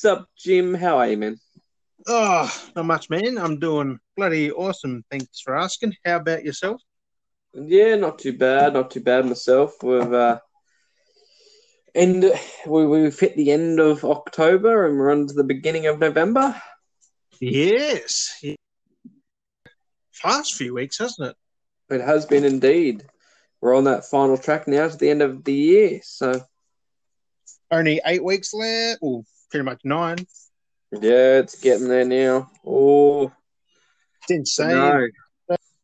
Ooh, what's up, Jim? How are you, man? Oh, not much, man. I'm doing bloody awesome. Thanks for asking. How about yourself? Yeah, not too bad. Not too bad myself. We've uh, end we we've hit the end of October and we're on to the beginning of November. Yes. Fast few weeks, hasn't it? It has been indeed. We're on that final track now to the end of the year. So Only eight weeks left. Well, pretty much nine. yeah, it's getting there now. Oh, It's insane. no.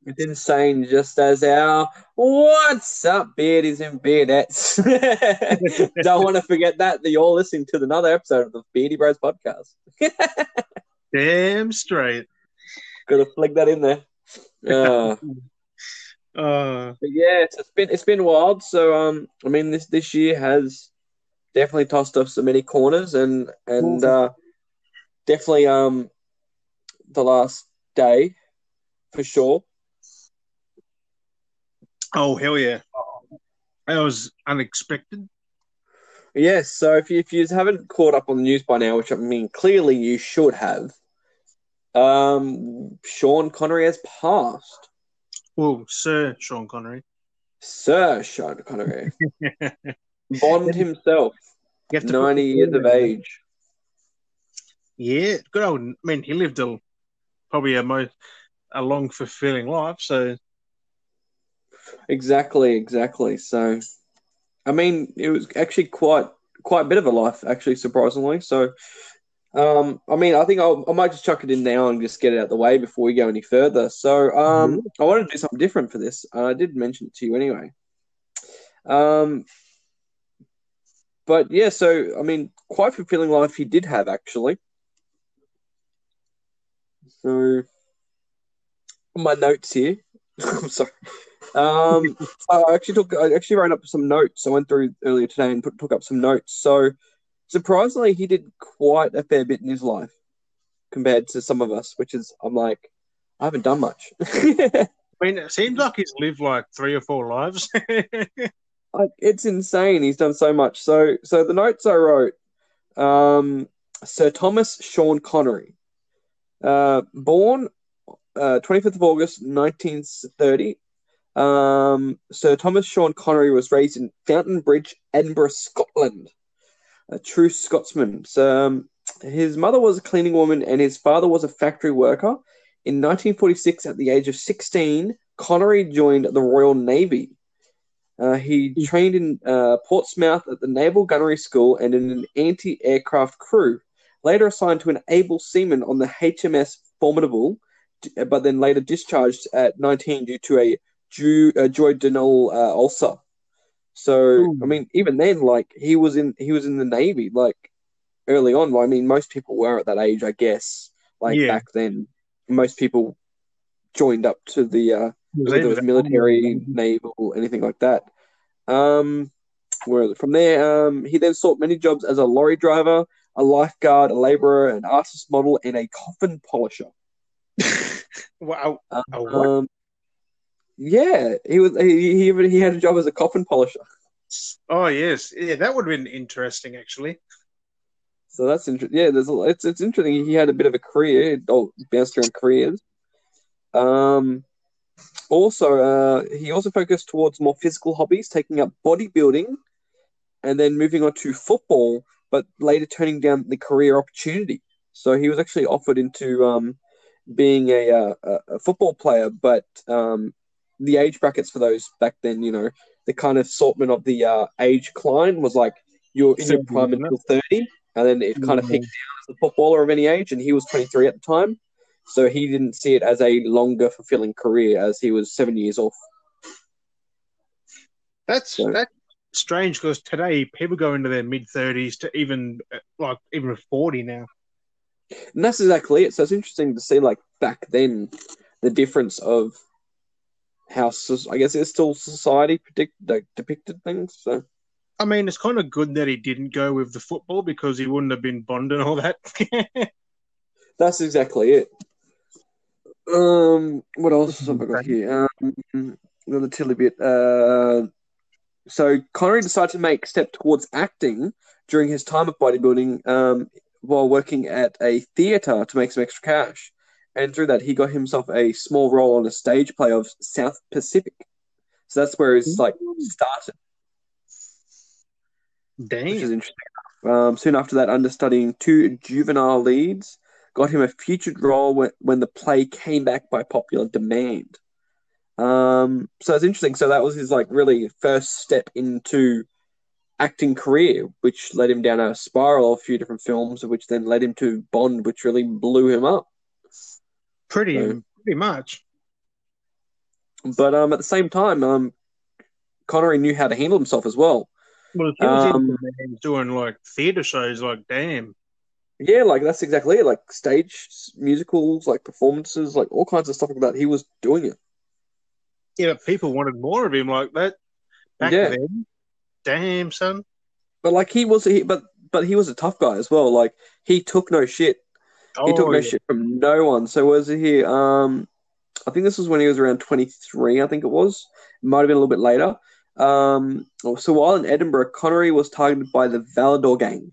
It's insane, just as our what's up, beardies and beardettes. Don't want to forget that that you're listening to another episode of the Beardy Bros podcast. Damn straight. Got to flag that in there. Uh, Uh, yeah, it's, it's been it's been wild. So um, I mean this this year has definitely tossed off so many corners, and and uh, definitely um, the last day for sure. oh, hell yeah. That was unexpected. Yes, so if you, if you haven't caught up on the news by now, which I mean clearly you should have, um, Sean Connery has passed. Well, Sir Sean Connery. Sir Sean Connery, Bond himself, You have to ninety years of age. Yeah, good old. I mean, he lived a probably a most a long, fulfilling life. So Exactly, exactly. So, I mean, it was actually quite quite a bit of a life, actually, surprisingly. So, um, I mean, I think I'll, I might just chuck it in now and just get it out the way before we go any further. So, um, I wanted to do something different for this. I did mention it to you anyway. Um, but yeah, so I mean, quite fulfilling life he did have actually. So, my notes here. I'm sorry. Um, I actually took. I actually wrote up some notes. I went through earlier today and put, took up some notes. So, surprisingly, he did quite a fair bit in his life compared to some of us, which is I'm like, I haven't done much. I mean, it seems like he's lived like three or four lives. Like it's insane. He's done so much. So so the notes I wrote, um, Sir Thomas Sean Connery, uh, born twenty fifth of August nineteen thirty. Um, Sir Thomas Sean Connery was raised in Fountainbridge, Edinburgh, Scotland. A true Scotsman. So, um, his mother was a cleaning woman and his father was a factory worker. In 1946, at the age of 16, Connery joined the Royal Navy. Uh, he trained in uh, Portsmouth at the Naval Gunnery School and in an anti aircraft crew. Later assigned to an able seaman on the HMS Formidable, but then later discharged at 19 due to a ju- uh, duodenal uh, ulcer. So Hmm. I mean, even then, like he was in he was in the Navy like early on. I mean, most people were at that age, I guess. Like Yeah. back then, most people joined up to the uh, whether it was military, naval, anything like that. Um, where from there, um, he then sought many jobs as a lorry driver, a lifeguard, a laborer, an artist model, and a coffin polisher. Wow. Um, yeah, he was he, he even- he had a job as a coffin polisher. Oh yes, yeah, that would have been interesting actually. So that's interesting. Yeah, there's a, it's it's interesting. He had a bit of a career, oh, bounced around careers. Um, also, uh, he also focused towards more physical hobbies, taking up bodybuilding, and then moving on to football, but later turning down the career opportunity. So he was actually offered into um, being a, uh, a a football player, but um, the age brackets for those back then, you know, the kind of assortment of the uh, age decline was like you're in your 30, prime until 30, and then it kind of Mhm. peaked down as a footballer of any age, and he was 23 at the time. So he didn't see it as a longer fulfilling career as he was seven years off. That's So- that's strange because today people go into their mid thirties to even uh, like even forty now. And that's exactly it. So it's interesting to see, like, back then, the difference of how, I guess it's still society predict, like, depicted things. So, I mean, it's kind of good that he didn't go with the football because he wouldn't have been Bond and all that. That's exactly it. Um, what else have I got here? Um, another tilly bit. Uh, so Connery decided to make a step towards acting during his time of bodybuilding um, while working at a theater to make some extra cash. And through that, he got himself a small role on a stage play of South Pacific. So that's where it's like started, Damn. which is interesting. Um, soon after that, understudying two juvenile leads got him a featured role when, when the play came back by popular demand. Um, so it's interesting. So that was his like really first step into acting career, which led him down a spiral of a few different films, which then led him to Bond, which really blew him up. pretty, so- pretty much. But um, at the same time, um, Connery knew how to handle himself as well. Well, he was Um, doing like theatre shows, like damn. Yeah, like that's exactly it. Like stage musicals, like performances, like all kinds of stuff like that. He was doing it. Yeah, but people wanted more of him like that back Yeah. then. Damn, son. But like he was, he, but but he was a tough guy as well. Like he took no shit. Oh, He took no yeah. shit from no one. So was he? Um, I think this was when he was around twenty three. I think it was. It might have been a little bit later. Um, so while in Edinburgh, Connery was targeted by the Valdor gang,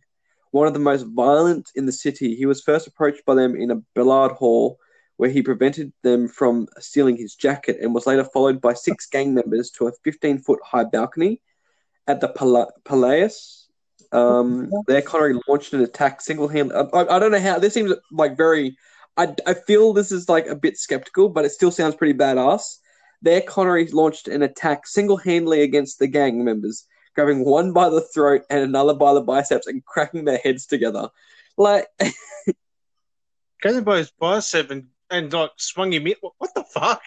one of the most violent in the city. He was first approached by them in a billiard hall, where he prevented them from stealing his jacket, and was later followed by six gang members to a fifteen foot high balcony at the Pala- Palace. Um, there, Connery launched an attack single handed. I, I don't know how this seems like very. I, I feel this is like a bit skeptical, but it still sounds pretty badass. There, Connery launched an attack single handedly against the gang members, grabbing one by the throat and another by the biceps and cracking their heads together. Like, Going by his bicep and, and like swung him in. What, what the fuck?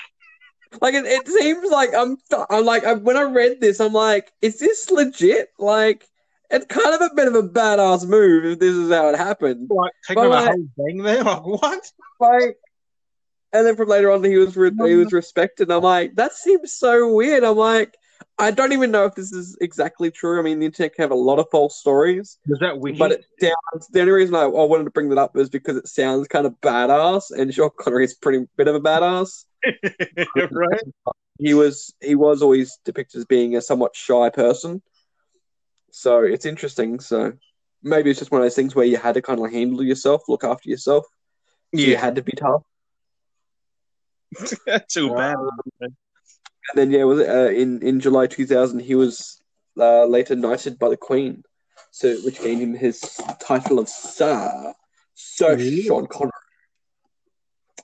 like it, it seems like I'm. I'm like I, when I read this, I'm like, is this legit? Like, it's kind of a bit of a badass move if this is how it happened. Like taking Well, a whole bang there? Like what? like and then from later on he was re- he was um, respected i'm like that seems so weird i'm like i don't even know if this is exactly true. I mean the internet can have a lot of false stories Was that wiki? but it sounds the only reason I, I wanted to bring that up is because it sounds kind of badass and Sean Connery is pretty bit of a badass. Right? he was he was always depicted as being a somewhat shy person. So it's interesting so. Maybe it's just one of those things where you had to kind of handle yourself look after yourself. So you had to be tough. Too uh, bad. And then yeah, was it, uh, in in July 2000 he was uh, later knighted by the Queen, so which gained him his title of Sir Sir Ooh. Sean Connery.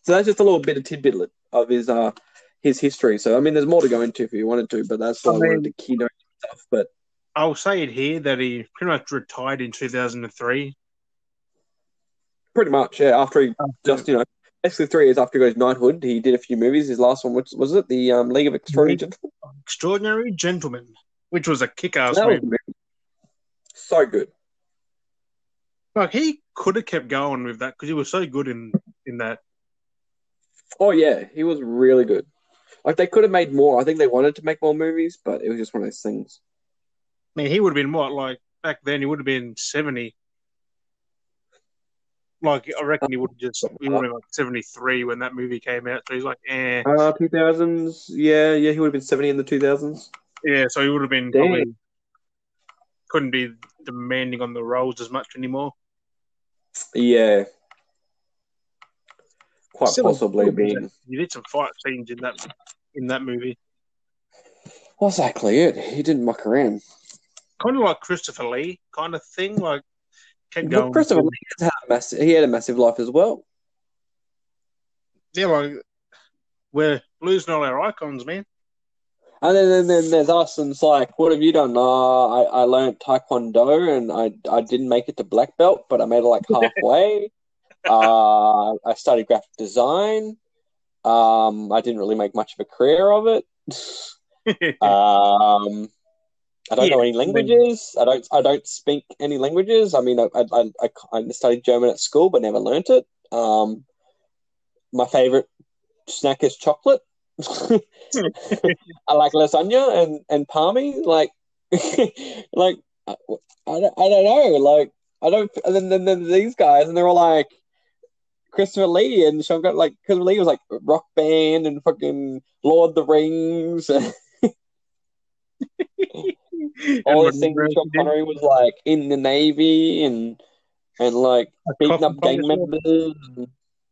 So that's just a little bit of tidbit of his uh his history. So I mean, there's more to go into if you wanted to, but that's why I, I wanted mean- to keynote stuff. But I'll say it here that he pretty much retired in 2003. pretty much, yeah. After he just you know. Basically, three years after he got his knighthood, he did a few movies. His last one, which was it, the um, League of Extraordinary Gentlemen. Extraordinary Gentleman, which was a kick-ass movie. movie. So good. Like he could have kept going with that because he was so good in in that. Oh yeah, he was really good. Like they could have made more. I think they wanted to make more movies, but it was just one of those things. I mean, he would have been what like back then. He would have been 70. Like I reckon he would have just he would have been like 73 when that movie came out. So he's like, eh, Uh, two thousands. Yeah, yeah, he would have been seventy in the two thousands. yeah. So he would have been Dang. probably couldn't be demanding on the roles as much anymore. Yeah, quite Still- possibly being. You did some fight scenes in that in that movie, Well, exactly it. He didn't muck around. kind of like Christopher Lee kind of thing. Like But going. Christopher Lee had a massive. He had a massive life as well. Yeah, like we're losing all our icons, man. And then, then, then there's us, and it's like, what have you done? Uh, I, I learned Taekwondo, and I, I didn't make it to black belt, but I made it like halfway. uh, I studied graphic design. Um, I didn't really make much of a career of it. Um, I don't Yeah, know any languages. I don't. I don't speak any languages. I mean, I, I, I, I studied German at school, but never learnt it. Um, my favorite snack is chocolate. I like lasagna and and palmy. Like, like I, I don't, I don't know. Like, I don't. And then, then, then these guys, and they're all like. Christopher Lee and Sean got like Christopher Lee was like rock band and fucking Lord of the Rings. all these things whatever Sean else he did. Connery was like in the navy and and like A beating up gang polisher. members, and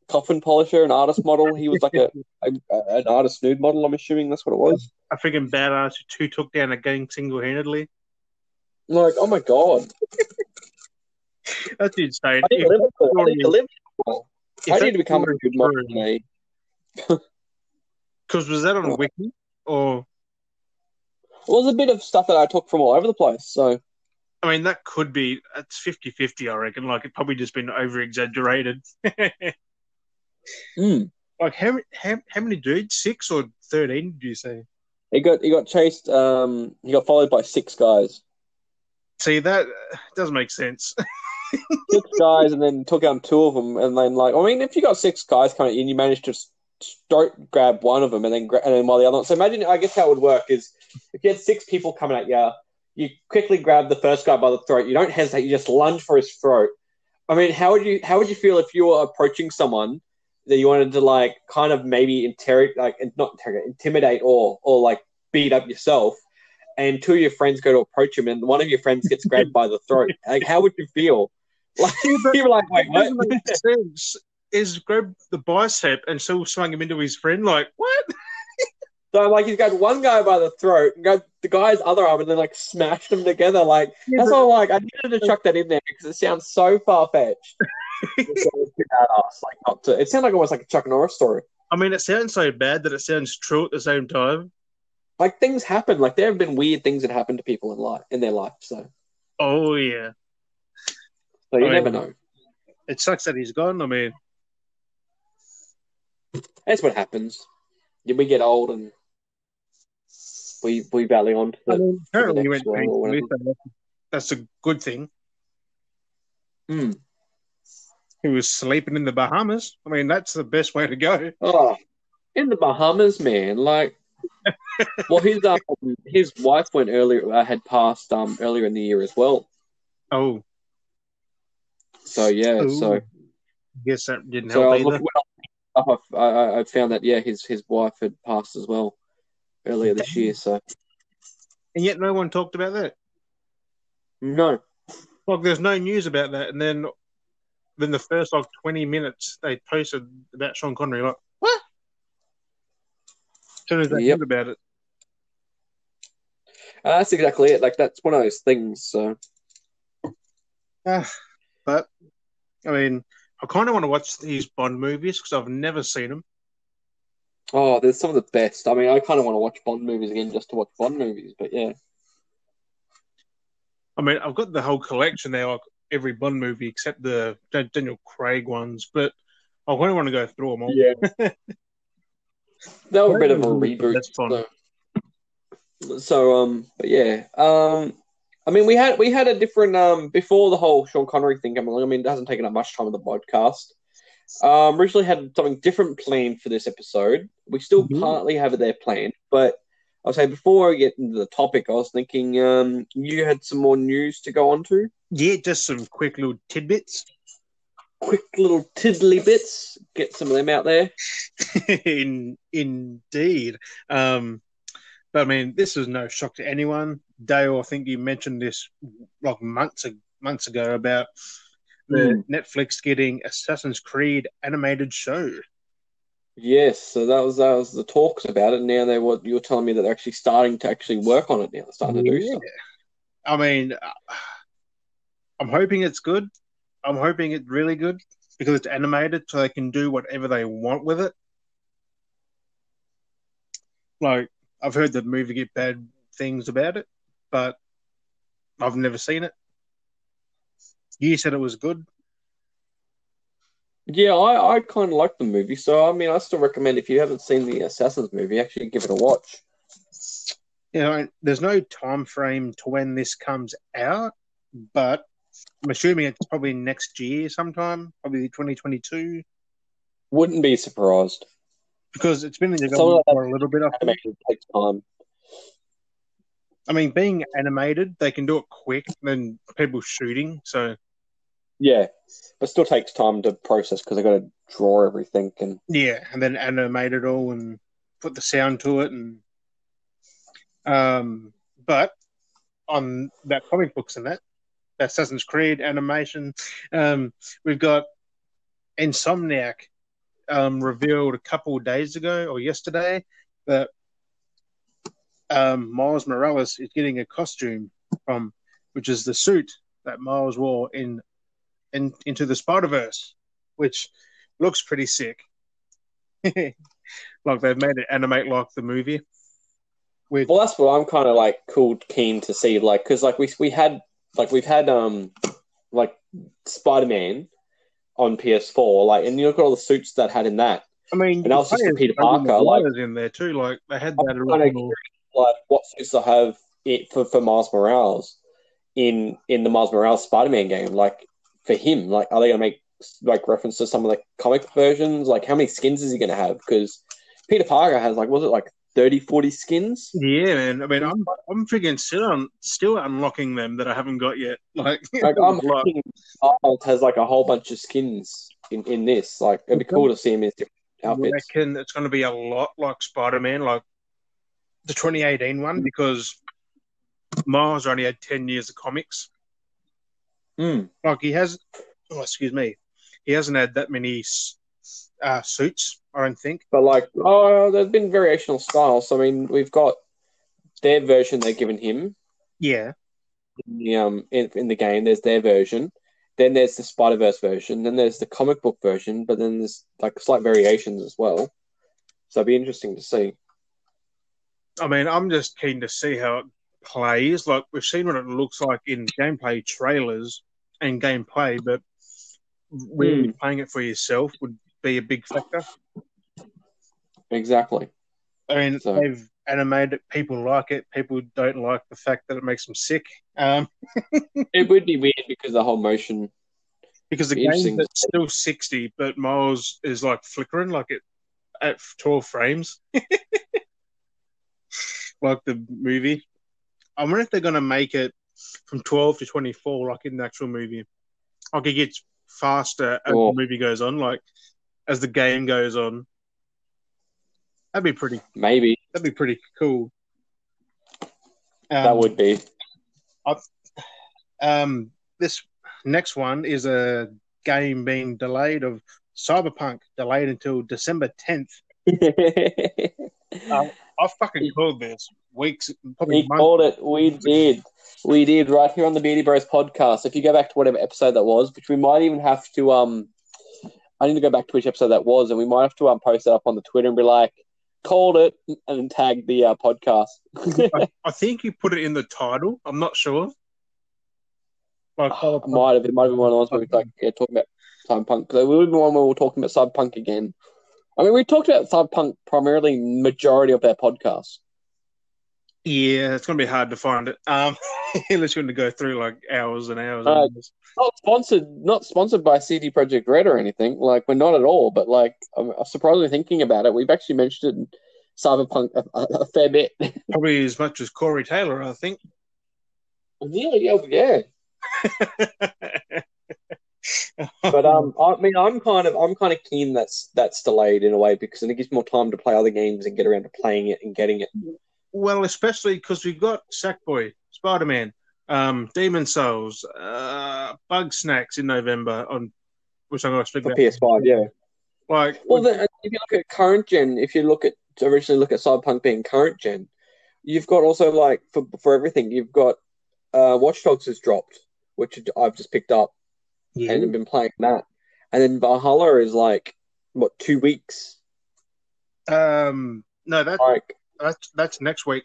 coffin polisher, an artist model. He was like a, a an artist nude model. I'm assuming that's what it was. a freaking badass who took down a gang single handedly. Like, oh my god, That's insane. I need to live. I need to live. I need to become a nude model. Because was that on Wiki or? It was a bit of stuff that I took from all over the place. So I mean, that could be. It's 50-50, I reckon. Like it probably just been over exaggerated. mm. like how, many- how how many dudes? Six or thirteen? Did you say? he got he got chased. Um, he got followed by six guys. See that doesn't make sense. six guys and then took out two of them and then like I mean if you got six guys coming in you managed to start grab one of them and then gra- and then while the other one so imagine I guess how it would work is if you had six people coming at you you quickly grab the first guy by the throat you don't hesitate you just lunge for his throat I mean how would you how would you feel if you were approaching someone that you wanted to like kind of maybe interrogate like not interrogate intimidate or or like beat up yourself and two of your friends go to approach him and one of your friends gets grabbed by the throat like how would you feel like you were like, wait, It what? sense. Is grab the bicep and still swung him into his friend? Like what? So I'm like he's got one guy by the throat, and got the guy's other arm, and then like smashed them together. Like that's all. Like I needed to chuck that in there because it sounds so far fetched. like not to. It sounds like almost like a Chuck Norris story. I mean, it sounds so bad that it sounds true at the same time. Like things happen. Like there have been weird things that happen to people in life in their life. So Oh yeah, so you I never mean- know. it sucks that he's gone. I mean, That's what happens. Yeah, We get old and we we valley on to I mean apparently he went next one or peacefully, that's- a good thing. Mm. He was sleeping in the Bahamas. I mean, that's the best way to go. Oh, in the Bahamas, man. Like, well, his um, his wife went earlier. Uh, had passed um earlier in the year as well. Oh, So yeah, Ooh. so guess that didn't so I, help was either. I, I I found that yeah, his his wife had passed as well earlier this year. So And yet, no one talked about that. no, Like, there's no news about that. And then, then the first like 20 minutes they posted about Sean Connery. Like, what? As soon as they Yep. heard about it. uh, that's exactly it. Like that's one of those things. So Ah, but I mean, I kind of want to watch these Bond movies because I've never seen them. Oh, there's some of the best. I mean, I kind of want to watch Bond movies again just to watch Bond movies. But yeah, I mean, I've got the whole collection there, like every Bond movie except the Daniel Craig ones. But I kind of want to go through them all. yeah, they were a bit of a reboot. that's fun. So, so um, but yeah, um, I mean, we had we had a different um before the whole Sean Connery thing came along. I mean, it hasn't taken up much time of the podcast. Um, originally had something different planned for this episode. We still Mhm. partly have it there planned, but I'll say before I get into the topic, I was thinking um you had some more news to go on to. Yeah, just some quick little tidbits. Quick little tiddly bits, get some of them out there. In indeed. Um, but I mean, this is no shock to anyone. Dale, I think you mentioned this like months months ago about the Netflix getting Assassin's Creed animated show. Yes, so that was that was the talks about it. Now they what you're telling me that they're actually starting to actually work on it now. They're starting to do Yeah. stuff. I mean, uh, I'm hoping it's good. I'm hoping it's really good because it's animated, so they can do whatever they want with it. Like I've heard the movie get bad things about it, but I've never seen it. You said it was good. Yeah, I, I kind of like the movie, so I mean, I still recommend if you haven't seen the Assassins movie, actually give it a watch. You know, there's no time frame to when this comes out, but I'm assuming it's probably next year sometime, probably 2022, Wouldn't be surprised. because it's been in development for a little bit. I think. Takes time. I mean, being animated, they can do it quick than people shooting. So Yeah, but still takes time to process because they got to draw everything and yeah, and then animate it all and put the sound to it, and um, but on that comic books and that Assassin's Creed animation. Um, we've got Insomniac um, revealed a couple days ago or yesterday that um, Miles Morales is getting a costume from, which is the suit that Miles wore in, in into the Spider Verse, which looks pretty sick. like they've made it animate like the movie. With well, that's what I'm kind of like cool, keen to see, like because like we we had like we've had um like Spider Man on PS4, like, and you look at all the suits that had in that. I mean, and that was just Peter Parker. Like in there too, like they had that original. Like what suits to have it for, for Miles Morales in in the Miles Morales Spider Man game? Like for him, like are they gonna make like reference to some of the comic versions? Like how many skins is he gonna have? Because Peter Parker has like was it like 30, 40 skins. Yeah, man. I mean, I'm I'm freaking still on, still unlocking them that I haven't got yet. Like, like I'm Miles has like a whole bunch of skins in, in this. Like, it'd be cool to see him in different outfits. I reckon it's going to be a lot like Spider Man, like the 2018 one, because Miles only had 10 years of comics. Mm. Like, he has, oh, excuse me, he hasn't had that many uh, suits, I don't think. But like, oh, there's been variational styles. I mean, we've got their version they've given him. Yeah. In the, um, in, in the game, there's their version. Then there's the Spider Verse version. Then there's the comic book version. But then there's like slight variations as well. So it'd be interesting to see. I mean, I'm just keen to see how it plays. Like we've seen what it looks like in gameplay trailers and gameplay, but really mm. playing it for yourself would be a big factor. Exactly. I mean, so. they've animated. it. People like it. People don't like the fact that it makes them sick. Um, it would be weird because the whole motion. Because the game is still sixty, but Miles is like flickering, like it at twelve frames, like the movie. I wonder if they're going to make it from twelve to twenty four, like in the actual movie. Like it gets faster as oh. the movie goes on. Like as the game goes on. That'd be pretty. Maybe that'd be pretty cool. Um, that would be. um, this next one is a game being delayed of Cyberpunk, delayed until December tenth. um, I fucking called this weeks. We called it. We did. We did right here on the Beardy Bros podcast. If you go back to whatever episode that was, which we might even have to um I need to go back to which episode that was, and we might have to um, post that up on the Twitter and be like, called it, and tag the uh, podcast. I, I, think you put it in the title. I'm not sure. Like, oh, might have. It might have been one of those where we like yeah, talking about cyberpunk. Because it would have been one where we are talking about cyberpunk again. I mean, we talked about cyberpunk primarily majority of our podcast. Yeah, it's gonna be hard to find it. Um, unless you're going to go through like hours and hours. Uh, and hours. Not sponsored, not sponsored by CD Projekt Red or anything. Like we're not at all. But like, I'm surprisingly thinking about it. We've actually mentioned it in Cyberpunk a, a, a fair bit. Probably as much as Corey Taylor, I think. Yeah, yeah, yeah. but um, I mean, I'm kind of I'm kind of keen that's that's delayed in a way because then it gives more time to play other games and get around to playing it and getting it. Well, especially because we've got Sackboy, Spider Man, um, Demon's Souls, uh, Bugsnax in November on which I'm going to speak about. PS5, yeah. Like, well, then, if you look at current gen, if you look at originally look at Cyberpunk being current gen, you've got also like for for everything, you've got uh, Watch Dogs has dropped, which I've just picked up yeah. and been playing that, and then Valhalla is like what two weeks. Um, no, that's like that's that's next week.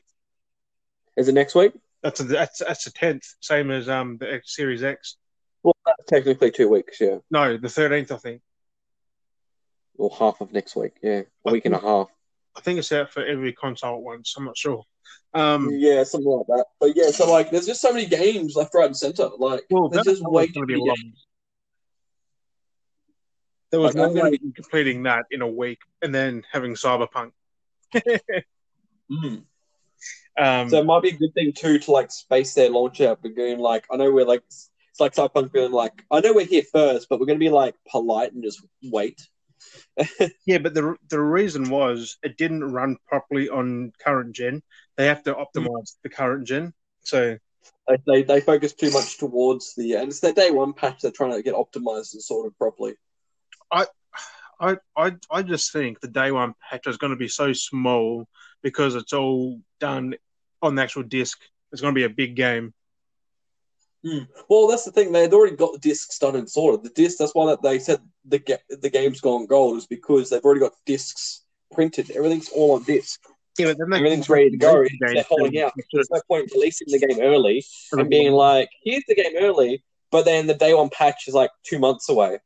Is it next week? That's a, that's that's the tenth, same as um the X, Series X. Well, that's technically two weeks, yeah. No, the thirteenth, I think. Or half of next week, yeah, a week and a half. I think it's out for every console at once. I'm not sure. Um, yeah, something like that. But yeah, so like, there's just so many games left, right, and center. Like, well, there's just way too many games. There was like, no way completing that in a week and then having Cyberpunk. Mm. Um, so it might be a good thing too to like space their launch out, but going like I know we're like it's like Cyberpunk being like I know we're here first, but we're going to be like polite and just wait. yeah, but the the reason was it didn't run properly on current gen. They have to optimize mm. the current gen. So They, they they focus too much towards the and it's their day one patch. They're trying to get optimized and sorted properly. I, I, I just think the day one patch is going to be so small because it's all done on the actual disc. It's going to be a big game. Mm. Well, that's the thing. They'd already got the discs done and sorted. The disc. That's why that they said the ga- the game's gone gold is because they've already got discs printed. Everything's all on disc. Yeah, but then they Everything's ready to go. They're holding out. There's no point in releasing the game early and being like, "Here's the game early," but then the day one patch is like two months away,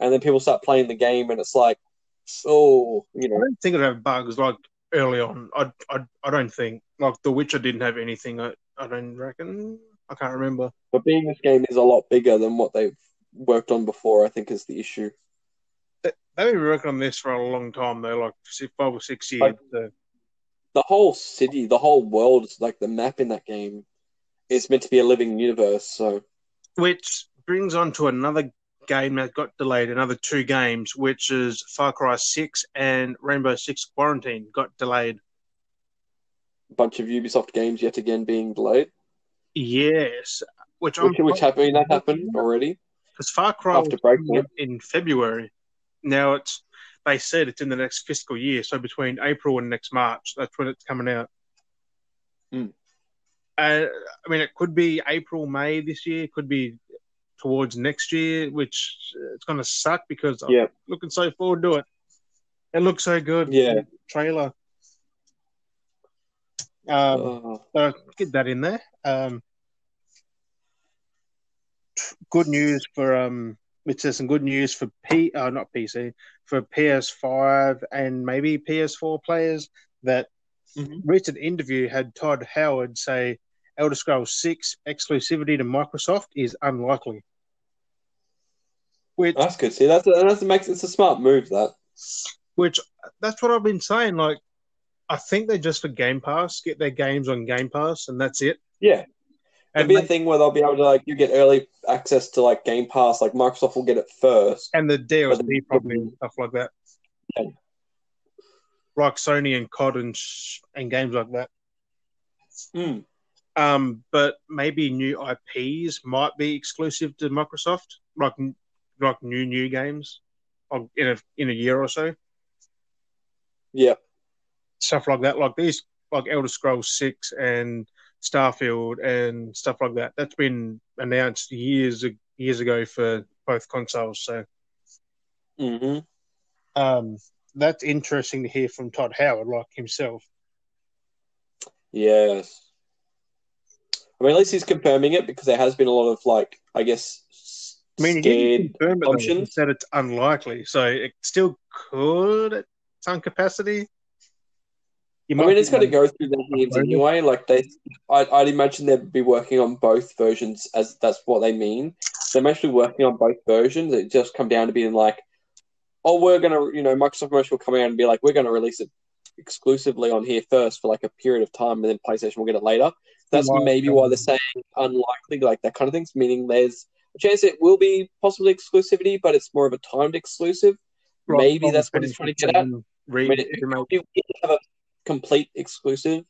and then people start playing the game, and it's like, oh, you I know, don't think it'd have bugs like early on. I, I, I don't think like The Witcher didn't have anything. I, I don't reckon. I can't remember. but being this game is a lot bigger than what they've worked on before. I think is the issue. They- They've been working on this for a long time though, like six, five or six years. Like- so. the whole city, the whole world, is like the map in that game is meant to be a living universe. So Which brings on to another game that got delayed, another two games, which is Far Cry 6 and Rainbow Six Quarantine got delayed. a bunch of Ubisoft games yet again being delayed, Yes. Which I'm which, which happened that happened already because Far Cry after was in February. Now it's they said it's in the next fiscal year, so between April and next March, that's when it's coming out. Hmm. Uh, I mean, it could be April, May this year. It could be towards next year, which uh, it's going to suck because I'm looking so forward to it. It looks so good. Yeah. Trailer. Um, Oh, so get that in there. Um, good news for um, it says some good news for P, uh, not PC, for PS5 and maybe PS4 players. That Mhm. recent interview had Todd Howard say Elder Scrolls 6 exclusivity to Microsoft is unlikely. Which, that's good. See, that's a, that's a makes it's a smart move. That which that's what I've been saying. Like, I think they're just for Game Pass, get their games on Game Pass, and that's it. yeah, it'll And be a thing where they'll be able to like you get early access to like Game Pass. Like Microsoft will get it first. and the DLC probably and stuff like that. Yeah. Like Sony and COD and, sh- and games like that. Mm. Um, but maybe new IPs might be exclusive to Microsoft, like like new new games, in a in a year or so, Yeah, stuff like that. Like these, like Elder Scrolls Six and Starfield and stuff like that. That's been announced years years ago for both consoles. So hmm um, that's interesting to hear from Todd Howard, like himself. yes. I mean, at least he's confirming it because there has been a lot of like, I guess, I mean, he scared. confirm it, though. He said it's unlikely, so it still could at some capacity. You I mean, it's got to go through the hands anyway. Like they, I, I'd imagine they'd be working on both versions, as that's what they mean. They're actually working on both versions. It just come down to being like, oh, we're gonna, you know, Microsoft Commercial will come out and be like, we're gonna release it exclusively on here first for like a period of time, and then PlayStation will get it later. That's Right. maybe why they're saying unlikely, like that kind of things. Meaning there's a chance it will be possibly exclusivity, but it's more of a timed exclusive. Right, maybe Final that's what he's trying to get at. Fantasy I mean, it, remake. it, it have a complete exclusive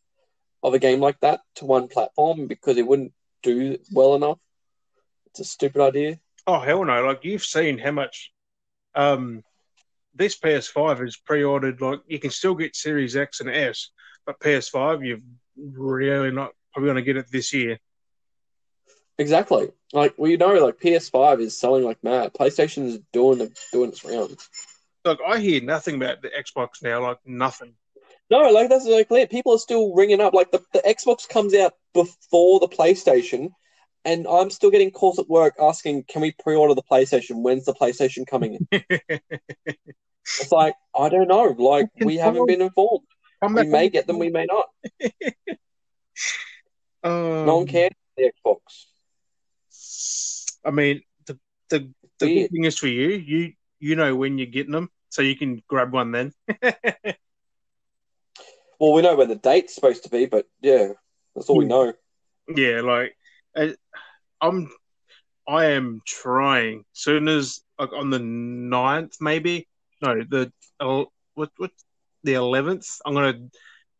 of a game like that to one platform because it wouldn't do well enough. It's a stupid idea. Oh hell no! Like you've seen how much um, this PS5 is pre-ordered. Like you can still get Series X and S, but PS5 you're really not probably going to get it this year. Exactly. Like well, you know, like PS5 is selling like mad. PlayStation is doing the doing its rounds. Like I hear nothing about the Xbox now. Like nothing. No, like that's like clear. People are still ringing up. Like the, the Xbox comes out before the PlayStation, and I'm still getting calls at work asking, "Can we pre-order the PlayStation? When's the PlayStation coming in?" it's like I don't know. Like we haven't been informed. We may get them, we may not. Um, No one cares the Xbox. I mean, the the the good thing is for you, you you know when you're getting them, so you can grab one then. Well, we know when the date's supposed to be, but yeah, that's all we know. yeah, like I'm, I am trying. Soon as like on the 9th, maybe no, the el- what what the eleventh, I'm gonna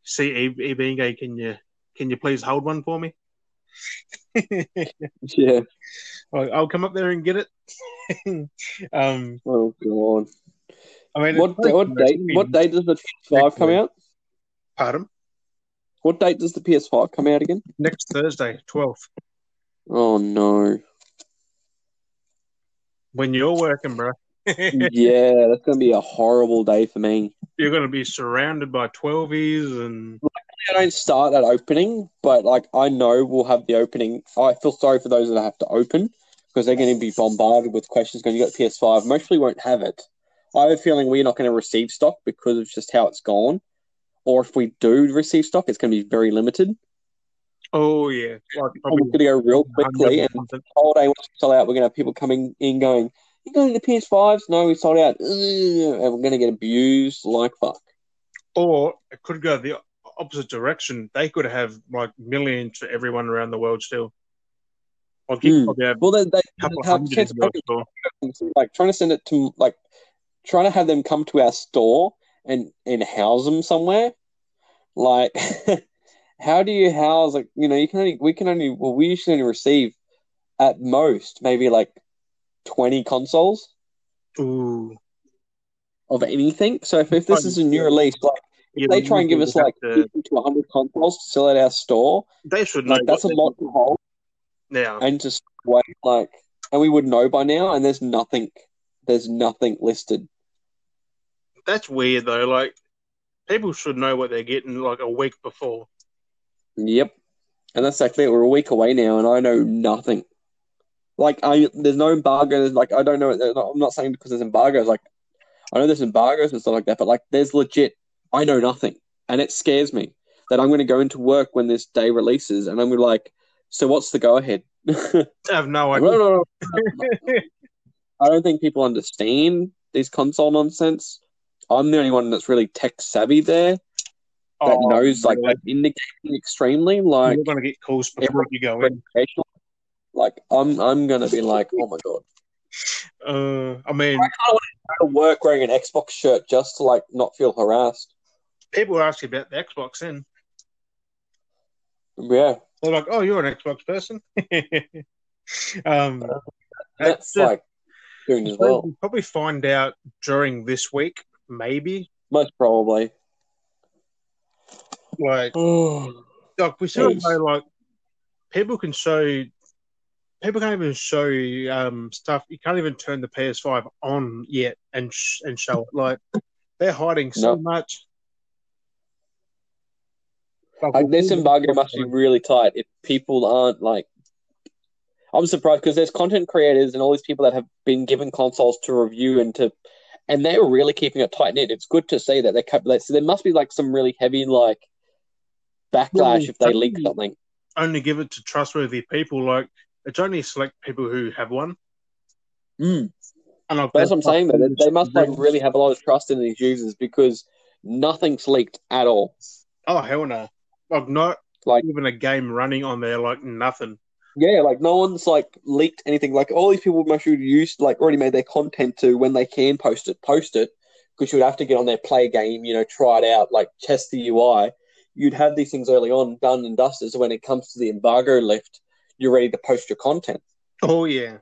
see E- EB and go. Can you can you please hold one for me? Yeah. Like, I'll come up there and get it. um, Oh god. I mean, What it's what date? What date does the PS5 come out? Pardon? What date does the PS5 come out again? Next Thursday, 12th. Oh no. When you're working, bro. yeah, that's gonna be a horrible day for me. You're going to be surrounded by 12s and I don't start at opening, but like I know we'll have the opening. I feel sorry for those that have to open because they're going to be bombarded with questions. Going, you got PS5. Most people won't have it. I have a feeling we're not going to receive stock because of just how it's gone. Or if we do receive stock, it's going to be very limited. Oh yeah, like probably going to go real quickly, and the day once we sell out, we're going to have people coming in going, "You going to the PS5s? No, we sold out," and we're going to get abused like fuck. Or it could go the opposite direction. They could have like millions for everyone around the world still. Like hmm. probably Well, they, they a couple of have hundred chance in of your store. like trying to send it to like trying to have them come to our store and and house them somewhere like how do you house like you know you can only we can only well we usually only receive at most maybe like 20 consoles Ooh. of anything so if, if this is a new release like Yeah, they try and give us like to- 50 to 100 consoles to sell at our store they should know like that's a lot to hold Yeah. and just wait like and we would know by now and there's nothing there's nothing listed That's weird though. Like people should know what they're getting like a week before. Yep. And that's exactly it. We're a week away now, and I know nothing. Like, I there's no embargo. There's like I don't know. not- I'm not saying because there's embargoes. Like, I know there's embargoes and stuff like that, but like, there's legit. I know nothing, and it scares me that I'm going to go into work when this day releases, and I'm gonna be like, so what's the go ahead? I have no No, idea. no, no. I don't think people understand these console nonsense. I'm the only one that's really tech savvy there that Oh, knows like really? in the game extremely. Like, you're gonna get calls before you go in. Like I'm, I'm gonna be like, oh my god, Uh, I mean, I kind of want to go to work wearing an Xbox shirt just to like not feel harassed. people ask you about the Xbox, then Yeah, they're like, "Oh, you're an Xbox person." um, that's just- like doing as well. We'll probably find out during this week, maybe. Most probably. Like, Oh, like we still Jeez. like people can show, people can't even show um stuff. You can't even turn the PS5 on yet and sh- and show it. Like they're hiding so No. much. like this embargo must be really tight if people aren't like. I'm surprised because there's content creators and all these people that have been given consoles to review and to, and they're really keeping it tight knit. It's good to see that they're kept. So there must be like some really heavy like backlash if they leak something. only give it to trustworthy people. Like it's only select people who have one. Mm. And like, That's what I'm saying. That They, must like really have a lot of trust in these users because nothing's leaked at all. Oh hell no! Like not Like- even a game running on there. Like nothing. Yeah, like no one's like leaked anything. Like all these people must have used like already made their content to when they can post it, post it because you would have to get on their play game, you know, try it out, like test the UI. You'd have these things early on done and dusted. So when it comes to the embargo lift, you're ready to post your content. Oh yeah.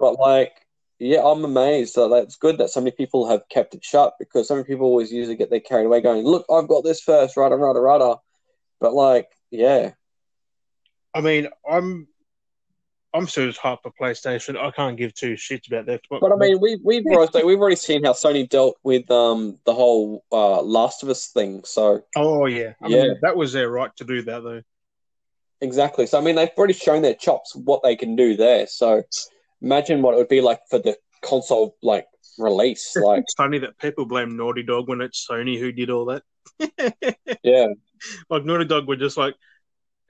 But like, yeah, I'm amazed that that's good that so many people have kept it shut because so many people always usually get their carried away going, look, I've got this first, rada, rada, rada. But like, yeah, I mean, I'm I'm still just hyped for PlayStation. I can't give two shits about the Xbox. but I mean, we've we've already, we've already seen how Sony dealt with um the whole uh, Last of Us thing. So oh yeah, I Yeah. mean, that was their right to do that though. exactly. So I mean, they've already shown their chops what they can do there. So imagine what it would be like for the console like release. Like, It's funny that people blame Naughty Dog when it's Sony who did all that. yeah, Like Naughty Dog were just like,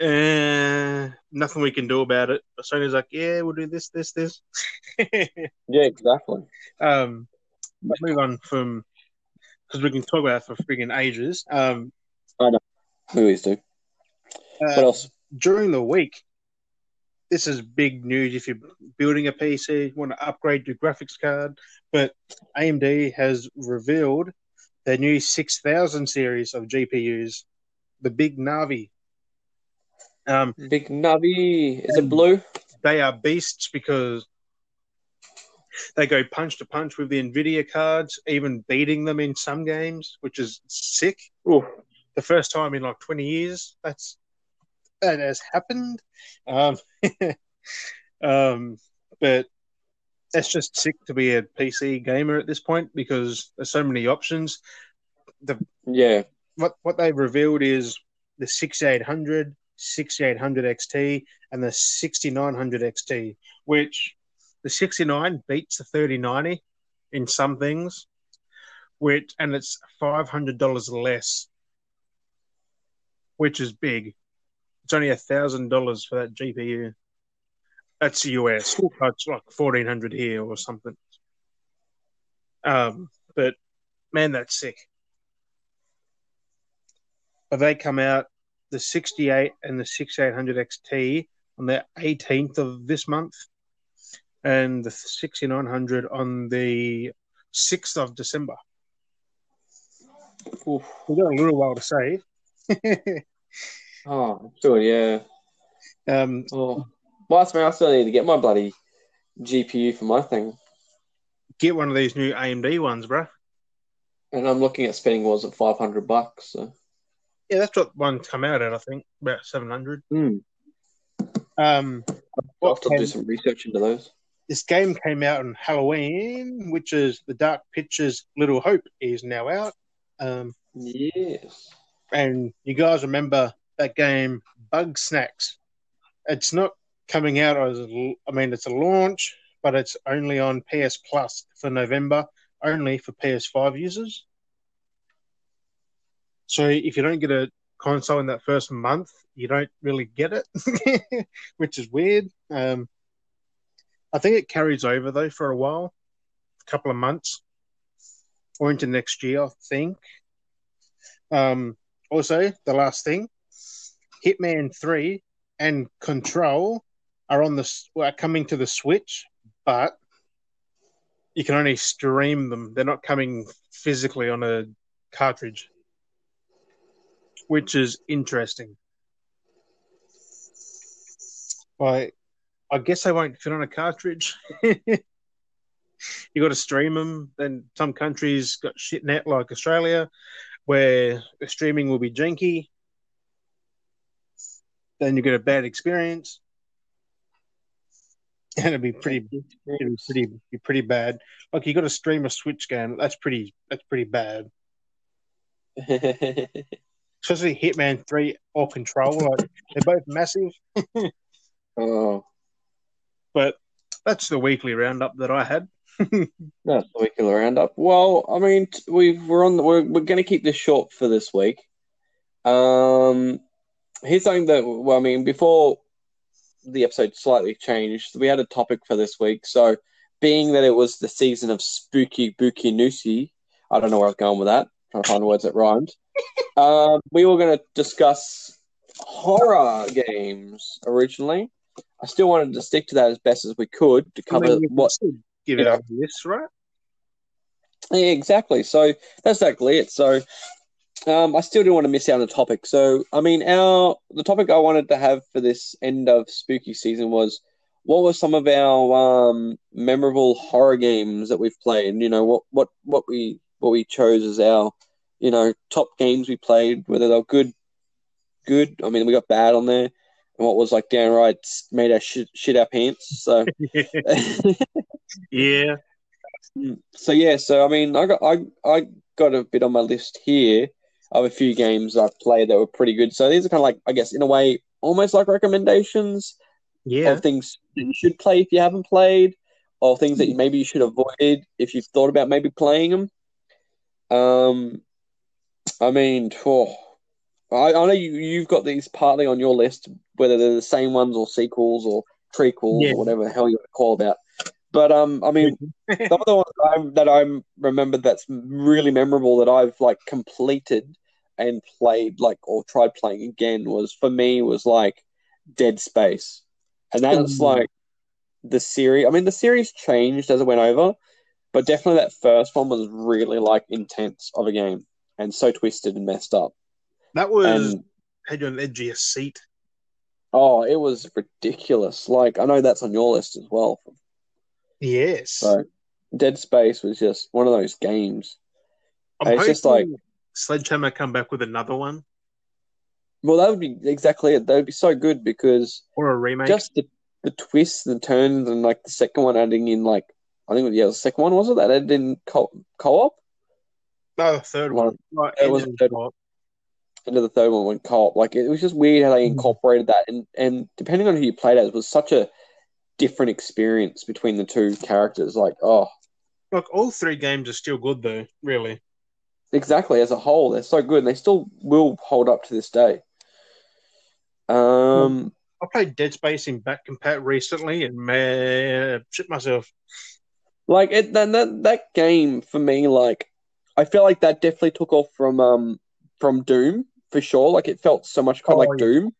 eh, nothing we can do about it. Sony's like, yeah, we'll do this, this, this. yeah, exactly. um, but move on from because we can talk about it for freaking ages. Um, Who is do? uh, What else? during the week, this is big news if you're building a PC, want to upgrade your graphics card. But AMD has revealed their new 6000 series of GPUs, the big Navi. Um, Big Navi. Is it blue? they are beasts because they go punch to punch with the Nvidia cards, even beating them in some games, which is sick. Ooh. The first time in like twenty years that's that has happened. Um, um, but that's just sick to be a PC gamer at this point because there's so many options. The Yeah. what what they've revealed is the 6800, 6800 XT, and the 6900 XT, which the 69 beats the 3090 in some things, which and it's five hundred dollars less, which is big. It's only a thousand dollars for that GPU. That's US. It's like fourteen hundred here or something. Um, but man, that's sick. But they come out the 68 and the 6800 XT on the 18th of this month, and the 6900 on the 6th of December. Oof. We've got a little while to save. Oh, sure, yeah. um, Oh. Well, that's me. I still need to get my bloody GPU for my thing. get one of these new AMD ones, bro. And I'm looking at spending was at 500 bucks. So. Yeah, that's what one come out at. I think about 700. Hmm. Um, I'll have to do some research into those. this game came out on Halloween, which is the Dark Pictures Little Hope is now out. Um, Yes. and you guys remember that game Bugsnax? It's not coming out as a, I mean it's a launch, but it's only on PS Plus for November, only for PS5 users. So if you don't get a console in that first month, you don't really get it, which is weird. Um, I think it carries over though for a while, a couple of months, or into next year, I think. Um, also, the last thing, Hitman Three and Control are on the are coming to the Switch, but you can only stream them. They're not coming physically on a cartridge, which is interesting. Like, I guess they won't fit on a cartridge. you got to stream them. Then some countries got shit net like Australia, where streaming will be janky. Then you get a bad experience, and it'd be pretty, it'd pretty, be pretty bad. Like you got to stream a Switch game. That's pretty, that's pretty bad. Especially Hitman Three or Control. Like they're both massive. oh, But that's the weekly roundup that I had. that's the weekly roundup. Well, I mean, we've we're on. The, we're we're going to keep this short for this week. Um, here's something that well, I mean, before the episode slightly changed, we had a topic for this week. So, being that it was the season of spooky booky noosey, I don't know where I was going with that. trying to find words that rhymed. Um, we were going to discuss horror games originally. I still wanted to stick to that as best as we could to cover I mean, what give it a list, right? Yeah, exactly. So that's exactly it. So um, I still didn't want to miss out on the topic. So I mean, our the topic I wanted to have for this end of spooky season was what were some of our um, memorable horror games that we've played? You know, what what what we what we chose as our you know top games we played, whether they were good, good. I mean, we got bad on there, and what was like downright made our shit, shit our pants. So. yeah. So yeah, so I mean, I got I I got a bit on my list here of a few games I played that were pretty good. So these are kind of like, I guess, in a way, almost like recommendations Yeah. of things that you should play if you haven't played, or things that you, maybe you should avoid if you've thought about maybe playing them. Um, I mean, oh, I, I know you you've got these partly on your list, whether they're the same ones or sequels or prequels Yeah. or whatever the hell you want to call about. But um, I mean, some of the ones that I, that I remember that's really memorable that I've like completed and played like or tried playing again was for me was like Dead Space, and that's Mm. like the series. I mean, the series changed as it went over, but definitely that first one was really like intense of a game and so twisted and messed up. That was And had you on the edge seat. Oh, it was ridiculous. Like I know that's on your list as well. Yes. So Dead Space was just one of those games. I'm it's just hoping Sledgehammer come back with another one Well, that would be exactly it. That would be so good because or a remake. just the, the twists and turns and like the second one adding in like I think yeah the second one was it that added in co- co-op no, the third one. Like, it was the third co-op. into the third one went co-op like it was just weird how they Mm. incorporated that and and depending on who you played as was such a different experience between the two characters like oh Look, all three games are still good though. Really. exactly as a whole they're so good and they still will hold up to this day um I played Dead Space in back compat recently, and man, shit myself. Like it, that, that that game for me, like I feel like that definitely took off from um from Doom for sure. Like it felt so much kind of Oh, like yeah. Doom,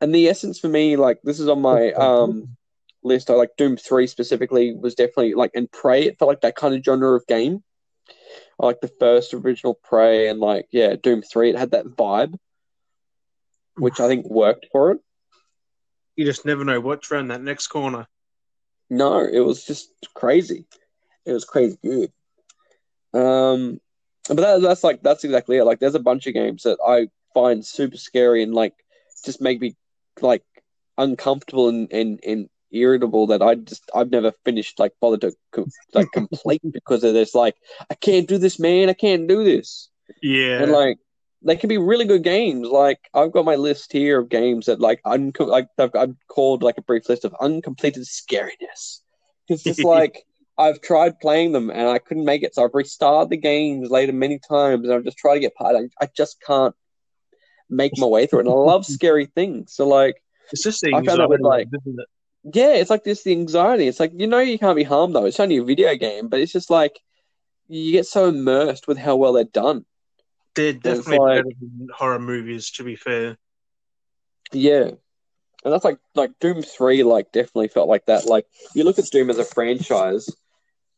and the essence for me, like this is on my um list. I like Doom Three specifically was definitely like and Prey. It felt like that kind of genre of game. I like the first original Prey and like yeah Doom Three. It had that vibe, which I think worked for it. You just never know what's around that next corner. No, it was just crazy. It was crazy good. Um, but that, that's like that's exactly it. Like, there's a bunch of games that I find super scary and like just make me like uncomfortable and and, and irritable that I just I've never finished like bothered to co- like complete because of this. Like, I can't do this, man. I can't do this. Yeah. And like they can be really good games. Like I've got my list here of games that like un- like I've, I've called like a brief list of uncompleted scariness. It's just like I've tried playing them and I couldn't make it, so I've restarted the games later many times, and I've just tried to get part. I, I just can't make my way through it. And I love scary things, so like it's just the I found with, like- it? yeah, it's like this the anxiety. It's like you know you can't be harmed though. It's only a video game, but it's just like you get so immersed with how well they're done. They're definitely like- better than horror movies, to be fair. Yeah. And that's like like Doom three like definitely felt like that. Like you look at Doom as a franchise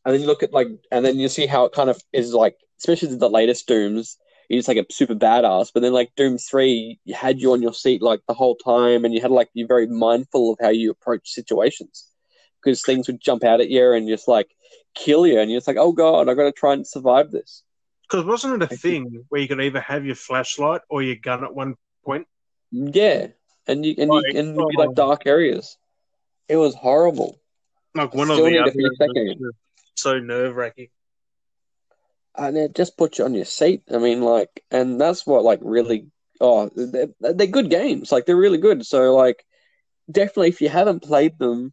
and then you look at like and then you see how it kind of is like especially the latest Dooms, he's like a super badass, but then like Doom three you had you on your seat like the whole time and you had to like be very mindful of how you approach situations. Because things would jump out at you and just like kill you and you're just like, Oh god, I gotta try and survive this. Because wasn't it a thing where you could either have your flashlight or your gun at one point? Yeah. And you and you Like, and be like dark areas. It was horrible. Like one or the other. finish that It's game. So nerve wracking. and it just puts you on your seat. I mean, like, and that's what like really. Oh, they're, they're good games. Like they're really good. So like, definitely if you haven't played them,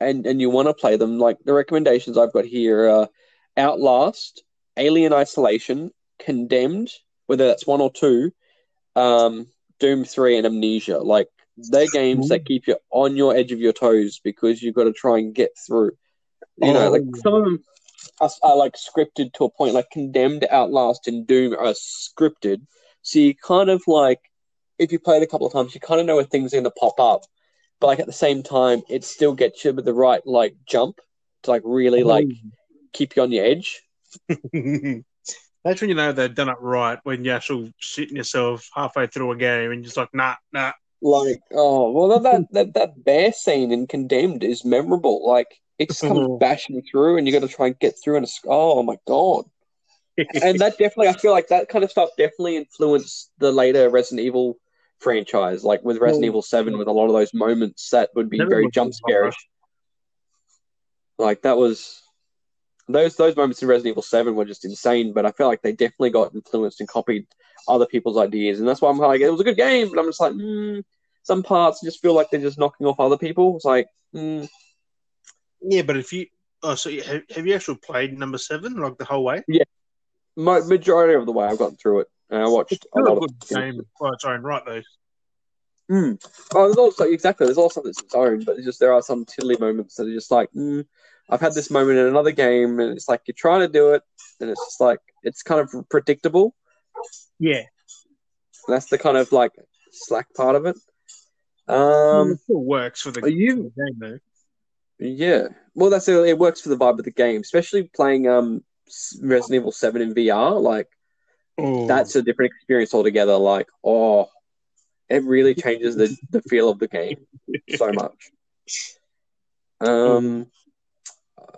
and and you want to play them, like the recommendations I've got here are Outlast, Alien Isolation, Condemned, whether that's one or two, um, Doom Three, and Amnesia. Like they're games that keep you on your edge of your toes because you've got to try and get through. You know, like Oh. some of them are, are like scripted to a point. Like Condemned, Outlast, and Doom are scripted, so you kind of like if you play it a couple of times, you kind of know where things are going to pop up. But like at the same time, it still gets you with the right like jump to like really like oh. keep you on your edge. That's when you know they've done it right. When you're actually shitting yourself halfway through a game and you're just like, nah, nah. Like oh well, that that that, bear scene in Condemned is memorable. Like it just comes mm-hmm. bashing through, and you got to try and get through. And it's oh my god. and that definitely, I feel like that kind of stuff definitely influenced the later Resident Evil franchise, like with Resident Well, Evil Seven, with a lot of those moments that would be very jump scarish. Like that was those those moments in Resident Evil Seven were just insane, but I feel like they definitely got influenced and copied other people's ideas, and that's why I'm like, it was a good game, but I'm just like, mm, some parts just feel like they're just knocking off other people. It's like, mm, yeah, but if you, oh, so you- have, have you actually played number seven like the whole way? mo- majority of the way I've gotten through it, and I watched It's a still a lot good of game by its own right, though. Mm. Oh, there's also exactly. There's also that's its own, but it's just there are some tiddly moments that are just like, mm, I've had this moment in another game, and it's like you're trying to do it, and it's just like it's kind of predictable. Yeah, That's the kind of like slack part of it. it Um, still works for the, are you? the game, though. Yeah. Well, that's it. It works for the vibe of the game, especially playing um Resident Evil Seven in VR. Like Oh, that's a different experience altogether. Like, oh, It really changes the, the feel of the game so much. Um,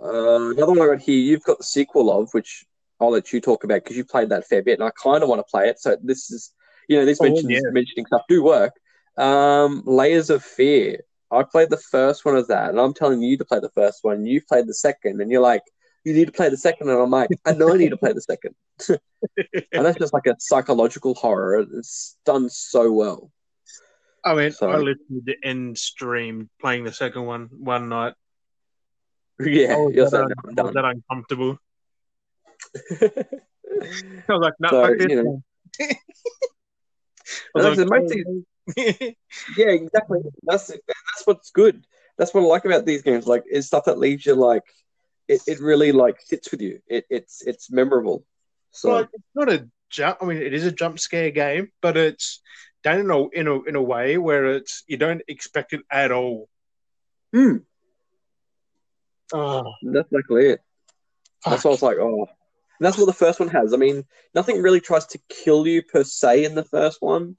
uh, another one I got here, you've got the sequel of, which I'll let you talk about because you played that fair bit, and I kind of want to play it. So this is, you know, this Oh, mentions, yeah. mentioning stuff do work. Um, Layers of Fear. I played the first one of that, and I'm telling you to play the first one. You played the second, and you're like, you need to play the second, and I'm like, I know I need to play the second. and that's just like a psychological horror. It's done so well. I mean, So- I literally did end stream playing the second one one night. Yeah, I was you're that, so un- done. I was that uncomfortable. I was like, no, So, fuck this. you know- I was like, the Yeah, exactly. That's that's what's good. That's what I like about these games. Like, it's stuff that leaves you like it, it really like sits with you. It, it's it's memorable. So like, it's not a jump. I mean, it is a jump scare game, but it's done in a in a in a way where it's you don't expect it at all. Hmm. Oh, that's exactly it. That's what I was like. Oh, and that's what the first one has. I mean, nothing really tries to kill you per se in the first one,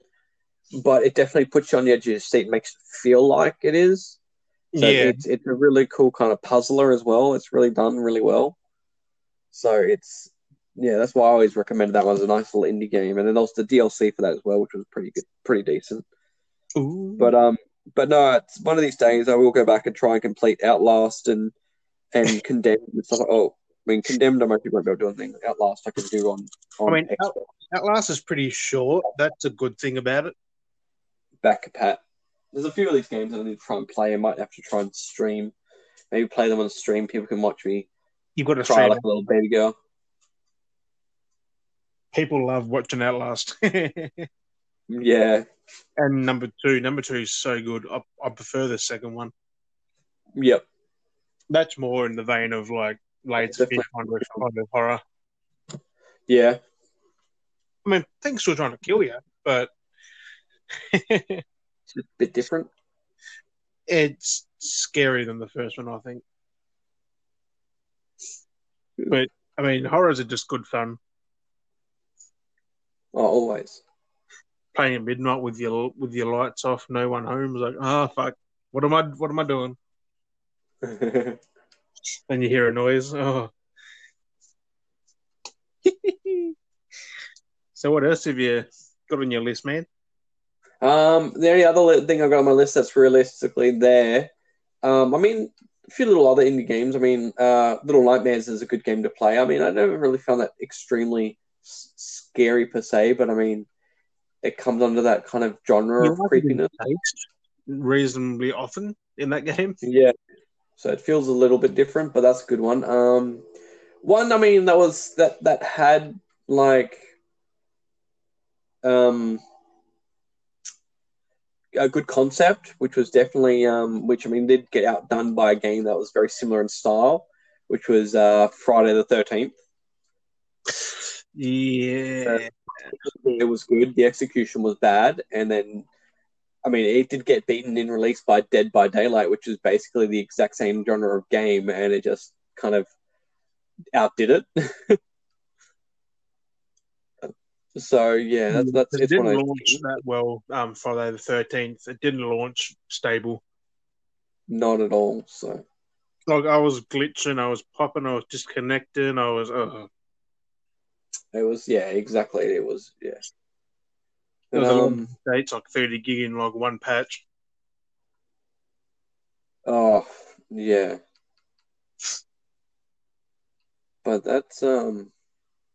but it definitely puts you on the edge of your seat. Makes it feel like it is. So yeah. it's it's a really cool kind of puzzler as well. It's really done really well. So it's yeah, that's why I always recommended that one as a nice little indie game. And then also the DLC for that as well, which was pretty good, pretty decent. Ooh. But um, but no, it's one of these days I will go back and try and complete Outlast and and Condemned and stuff. Oh, I mean Condemned, I won't be able to do anything. Outlast, I can do on on I mean, Xbox. Outlast is pretty short. That's a good thing about it. back pat. There's a few of these games I need to try and play. I might have to try and stream. Maybe play them on stream. People can watch me You've got to try like a little baby girl. People love watching Outlast. Yeah. And number two, number two is so good. I, I prefer the second one. yep. That's more in the vein of like late Definitely. kind of, horror. Yeah, I mean, things still trying to kill you, but it's a bit different. it's scarier than the first one, I think. But I mean, horrors are just good fun. Oh, always. Playing at midnight with your with your lights off, no one home. It's like, oh fuck, what am I? What am I doing? And you hear a noise. Oh. so what else have you got on your list, man? um, the only other thing I've got on my list that's realistically there. Um, I mean, a few little other indie games. I mean, uh, Little Nightmares is a good game to play. I mean, I never really found that extremely s- scary per se, but I mean, it comes under that kind of genre You of like it in creepiness. reasonably often in that game. Yeah. So it feels a little bit different, but that's a good one. Um, one, I mean, that was that that had like um a good concept, which was definitely um, which I mean did get outdone by a game that was very similar in style, which was uh, Friday the Thirteenth. Yeah. It was good. The execution was bad, and then I mean it did get beaten in release by Dead by Daylight, which is basically the exact same genre of game, and it just kind of outdid it. so yeah, that's that's it it's didn't launch that well. Um, Friday the Thirteenth. It didn't launch stable. not at all. So Like I was glitching, I was popping, I was disconnecting, I was. Uh, it was yeah, exactly. It was yeah. There was a lot Um, dates like thirty gig in like one patch. Oh, yeah. But that's um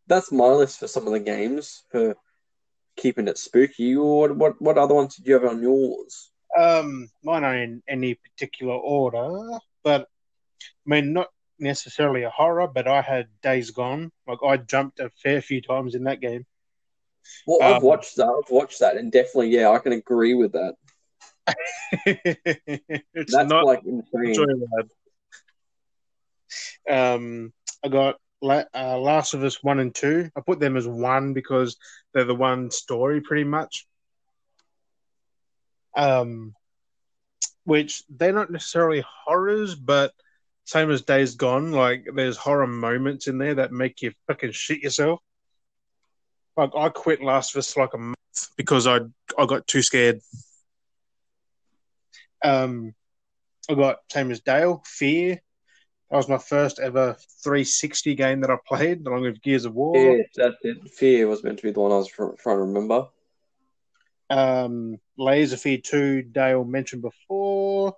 that's my list for some of the games for keeping it spooky. What what what other ones did you have on yours? Um, mine aren't in any particular order, but I mean not necessarily a horror. But I had Days Gone. Like I jumped a fair few times in that game. Well, I've Um, watched that. I've watched that, and definitely, yeah, I can agree with that. it's That's not like insane. Um, I got La- uh, Last of Us one and two. I put them as one because they're the one story pretty much. Um, which they're not necessarily horrors, but same as Days Gone, like there's horror moments in there that make you fucking shit yourself. Like I quit Last of Us like a month because I I got too scared. Um, I got same as Dale Fear. That was my first ever 360 game that I played, along with Gears of War. Yeah, that's it. Fear was meant to be the one I was tr- trying to remember. Um, Layers of Fear 2, Dale mentioned before.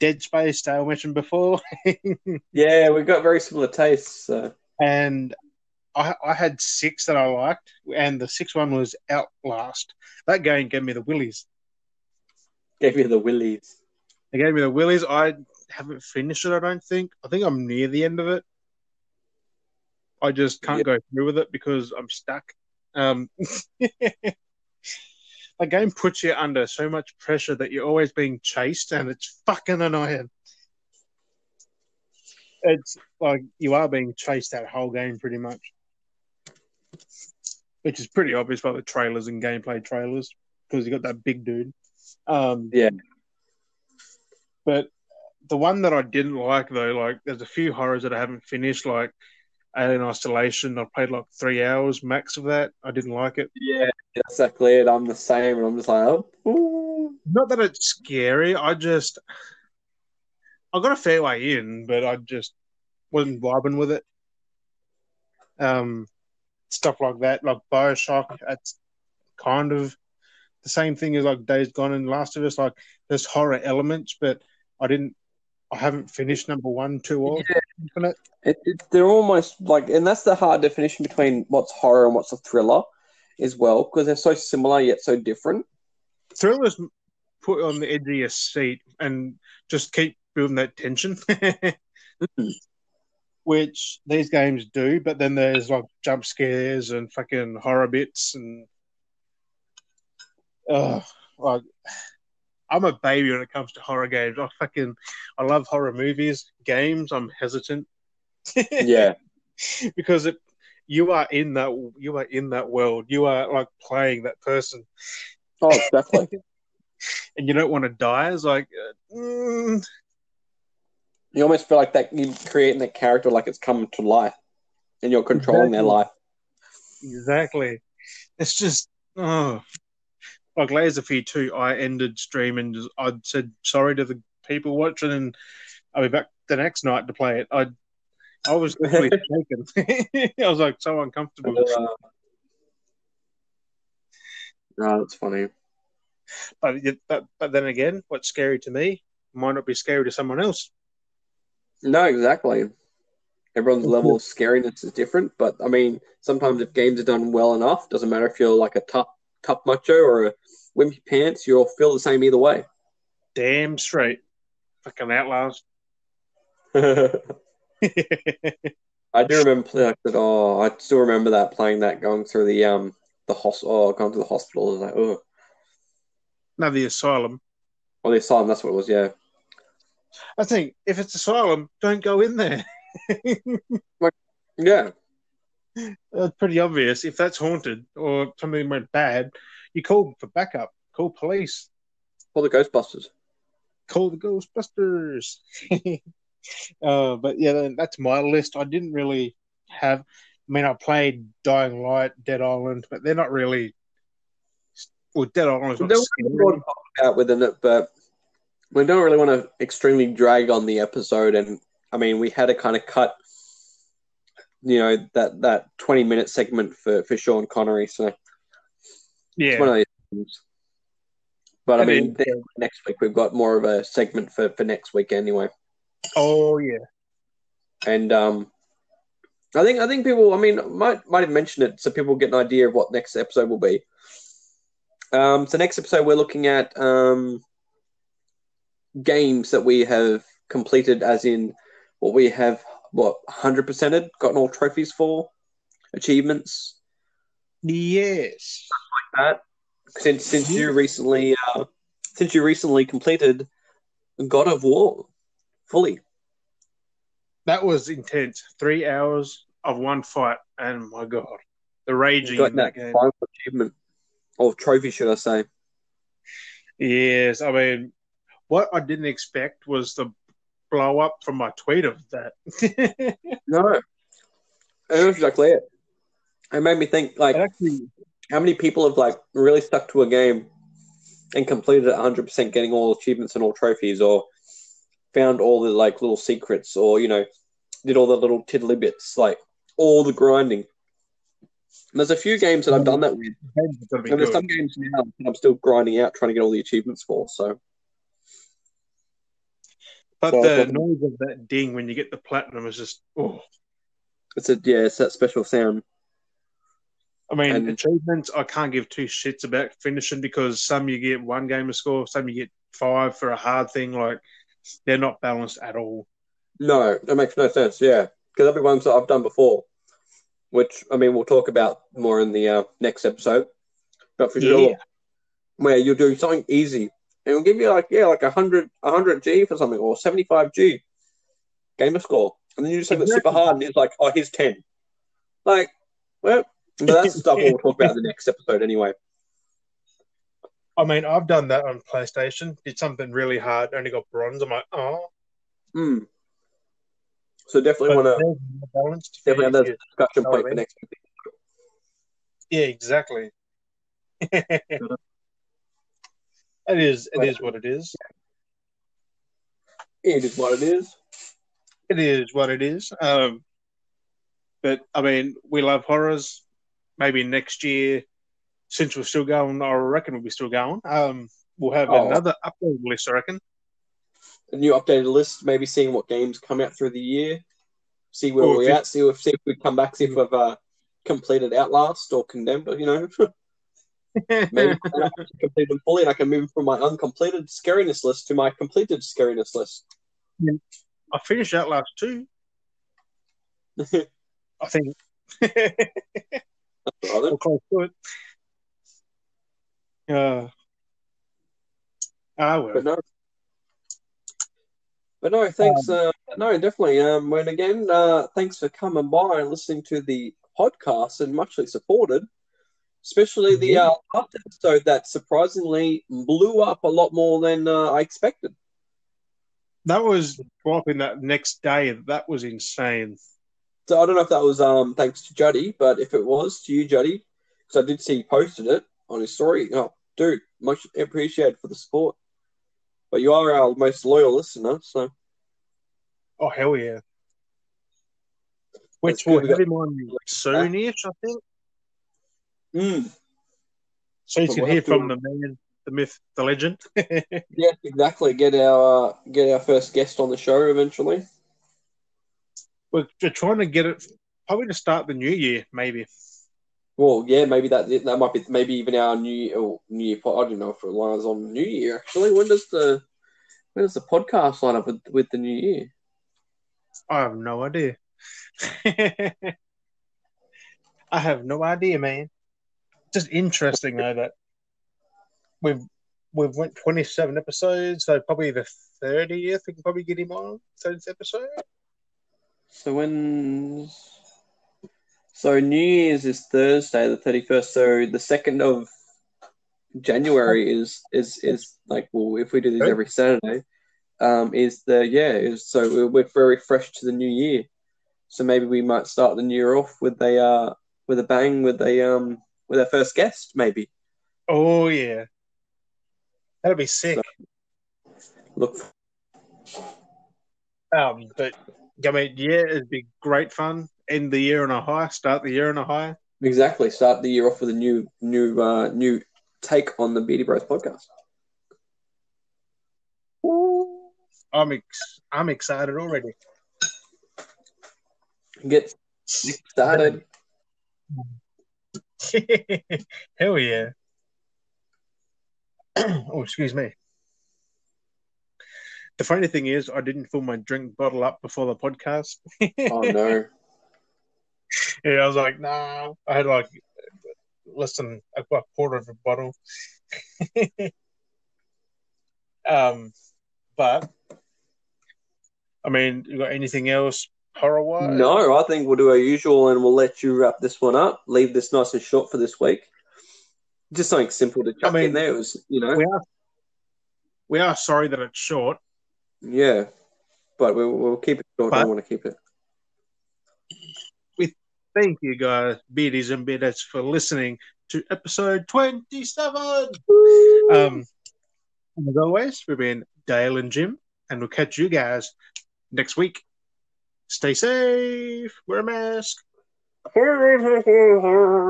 Dead Space, Dale mentioned before. Yeah, we've got very similar tastes. So. and I, I had six that I liked, and the sixth one was Outlast. That game gave me the willies. Gave you the willies. It gave me the willies. I haven't finished it. I don't think. I think I'm near the end of it. I just can't Yep. go through with it because I'm stuck. Um, the game puts you under so much pressure that you're always being chased, and it's fucking annoying. It's like you are being chased that whole game pretty much, which is pretty obvious by the trailers and gameplay trailers because you got that big dude. Um, Yeah. but the one that I didn't like though, like there's a few horrors that I haven't finished, like Alien Isolation. I played like three hours max of that. I didn't like it. Yeah, that's exactly it. I'm the same, and I'm just like, oh, ooh. Not that it's scary. I just I got a fair way in, but I just wasn't vibing with it. Um, stuff like that, like Bioshock. That's kind of the same thing as like Days Gone and Last of Us. Like there's horror elements, but I didn't. I haven't finished number one, two, or Infinite. It, it, they're almost like, and that's the hard definition between what's horror and what's a thriller, as well, because they're so similar yet so different. Thrillers put on the edge of your seat and just keep building that tension, mm. Which these games do. But then there's like jump scares and fucking horror bits and uh, like I'm a baby when it comes to horror games. I fucking I love horror movies, games. I'm hesitant Yeah, because it you are in that you are in that world. You are like playing that person. oh, exactly. and you don't want to die. It's like, uh, mm, you almost feel like that you're creating that character like it's come to life, and you're controlling their life. exactly. It's just, oh. Like Layers of Fear 2, I ended stream and just, I said sorry to the people watching, and I'll be back the next night to play it. I I was literally shaking. I was like so uncomfortable. Uh, no, that's funny. But, but but then again, what's scary to me might not be scary to someone else. No, exactly. Everyone's level of scariness is different, but I mean, sometimes if games are done well enough, doesn't matter if you're like a tough, tough macho or a wimpy pants, you'll feel the same either way. Damn straight. Fucking Outlast. I do remember playing that. Oh, I still remember that playing that, going through the um the hospital. Oh, going to the hospital. Was like, oh, no, the asylum. oh, the asylum. That's what it was. Yeah, I think if it's asylum, don't go in there. yeah, That's pretty obvious. If that's haunted or something went bad, you call for backup. Call police. all the Ghostbusters. Call the Ghostbusters. uh, but yeah, that's my list. I didn't really have. I mean, I played Dying Light, Dead Island, but they're not really. Well, Dead Island is not There was more to scary. talk about within it, but we don't really want to extremely drag on the episode. And I mean, we had to kind of cut, you know, that that twenty minute segment for for Sean Connery. So it's Yeah, one of those things. But I I mean, mean- next week we've got more of a segment for for next week anyway. Oh yeah. And um, I think I think people. I mean, might might have mentioned it so people get an idea of what next episode will be. Um, so next episode we're looking at um, games that we have completed, as in what we have what hundred percented, gotten all trophies for, achievements. Yes. like That since since you recently uh, since you recently completed God of War fully. That was intense. Three hours of one fight, and my god, the raging Got in that that game. final achievement or trophy, should I say? Yes, I mean, what I didn't expect was the blow up from my tweet of that. No, that's exactly it. It made me think like actually, how many people have like really stuck to a game and completed it 100%, getting all achievements and all trophies, or found all the like little secrets, or you know, did all the little tiddly bits, like all the grinding. And there's a few games that I've done that with. It's gotta be And there's some games now that I'm still grinding out, trying to get all the achievements for. So But So- the noise of that ding when you get the platinum is just oh. it's a yeah, it's that special sound. I mean, And- achievements I can't give two shits about finishing because some you get one game gamer score, some you get five for a hard thing. Like they're not balanced at all. No, that makes no sense. Yeah, because every ones that I've done before, which I mean, we'll talk about more in the uh, next episode. But for sure, where you'll do something easy, it'll give you like yeah, like a hundred, a hundred G for something, or seventy five G gamer score, and then you do something that's super hard, and it's like, oh, here's ten. Like, well, but that's the stuff we'll talk about in the next episode anyway. I mean, I've done that on PlayStation. Did something really hard, only got bronze. I'm like, oh, Hmm. So definitely want to there's definitely have that Yeah, discussion point I for next week. Yeah, exactly. it is. It is what it is. It is what it is. It is what it is. Um, but I mean, we love horrors. Maybe next year, since we're still going, I reckon we'll be still going. Um, we'll have Oh. another upload list. I reckon. a new updated list, maybe seeing what games come out through the year, see where Or we're at, see if see if we come back, see if we've uh, completed Outlast or Condemned, But you know, maybe complete them fully, and I can move from my uncompleted scariness list to my completed scariness list. I finished that last two. I think. Rather. We're close to it. Uh, ah, well. But no. But no, thanks. uh, no, definitely. Um, when again, uh, thanks for coming by and listening to the podcast and muchly supported. Especially the Yeah. uh, last episode that surprisingly blew up a lot more than uh, I expected. That was dropping that next day. That was insane. So I don't know if that was um thanks to Juddy, but if it was to you, Juddy, because I did see he posted it on his story. Oh, dude, much appreciated for the support. But you are our most loyal listener, so Oh hell yeah! Which will have him on soonish, I think. Mm, So you But can we'll hear have to- from the man, the myth, the legend. yeah, exactly. Get our uh, get our first guest on the show eventually. we're, we're trying to get it probably to start the new year, maybe. Well, yeah, maybe that that might be maybe even our new oh, new year. pod- I don't know if it lines on New Year actually. When does the when does the podcast line up with with the New Year? I have no idea. I have no idea, man. Just interesting though that we've we've went twenty seven episodes, so probably the thirtieth we can probably get him on thirtieth episode. So when so New Year's is Thursday, the thirty first. So the second of January is is is like well, if we do this every Saturday, um, is the yeah is so we're, we're very fresh to the new year. So maybe we might start the new year off with a uh with a bang with a um with our first guest maybe. Oh yeah. That'd be sick. Look, Um, but I mean, yeah, it'd be great fun. End the year on a high, start the year on a high. exactly. Start the year off with a new new uh new take on the Beardy Bros podcast. I'm ex- I'm excited already. Get started. Hell yeah. oh, excuse me. The funny thing is, I didn't fill my drink bottle up before the podcast. Oh no. Yeah, I was like, nah. I had like less than a quarter of a bottle. um, but I mean, you got anything else horror? No, I think we'll do our usual and we'll let you wrap this one up. Leave this nice and short for this week. Just something simple to chuck I mean, in there. It was, you know, we are we are sorry that it's short. yeah. But we'll, we'll keep it short. I But- don't want to keep it. We thank you guys, beardies and beardettes, for listening to episode 27. Um, as always, we've been Dale and Jim, and we'll catch you guys next week. Stay safe, wear a mask.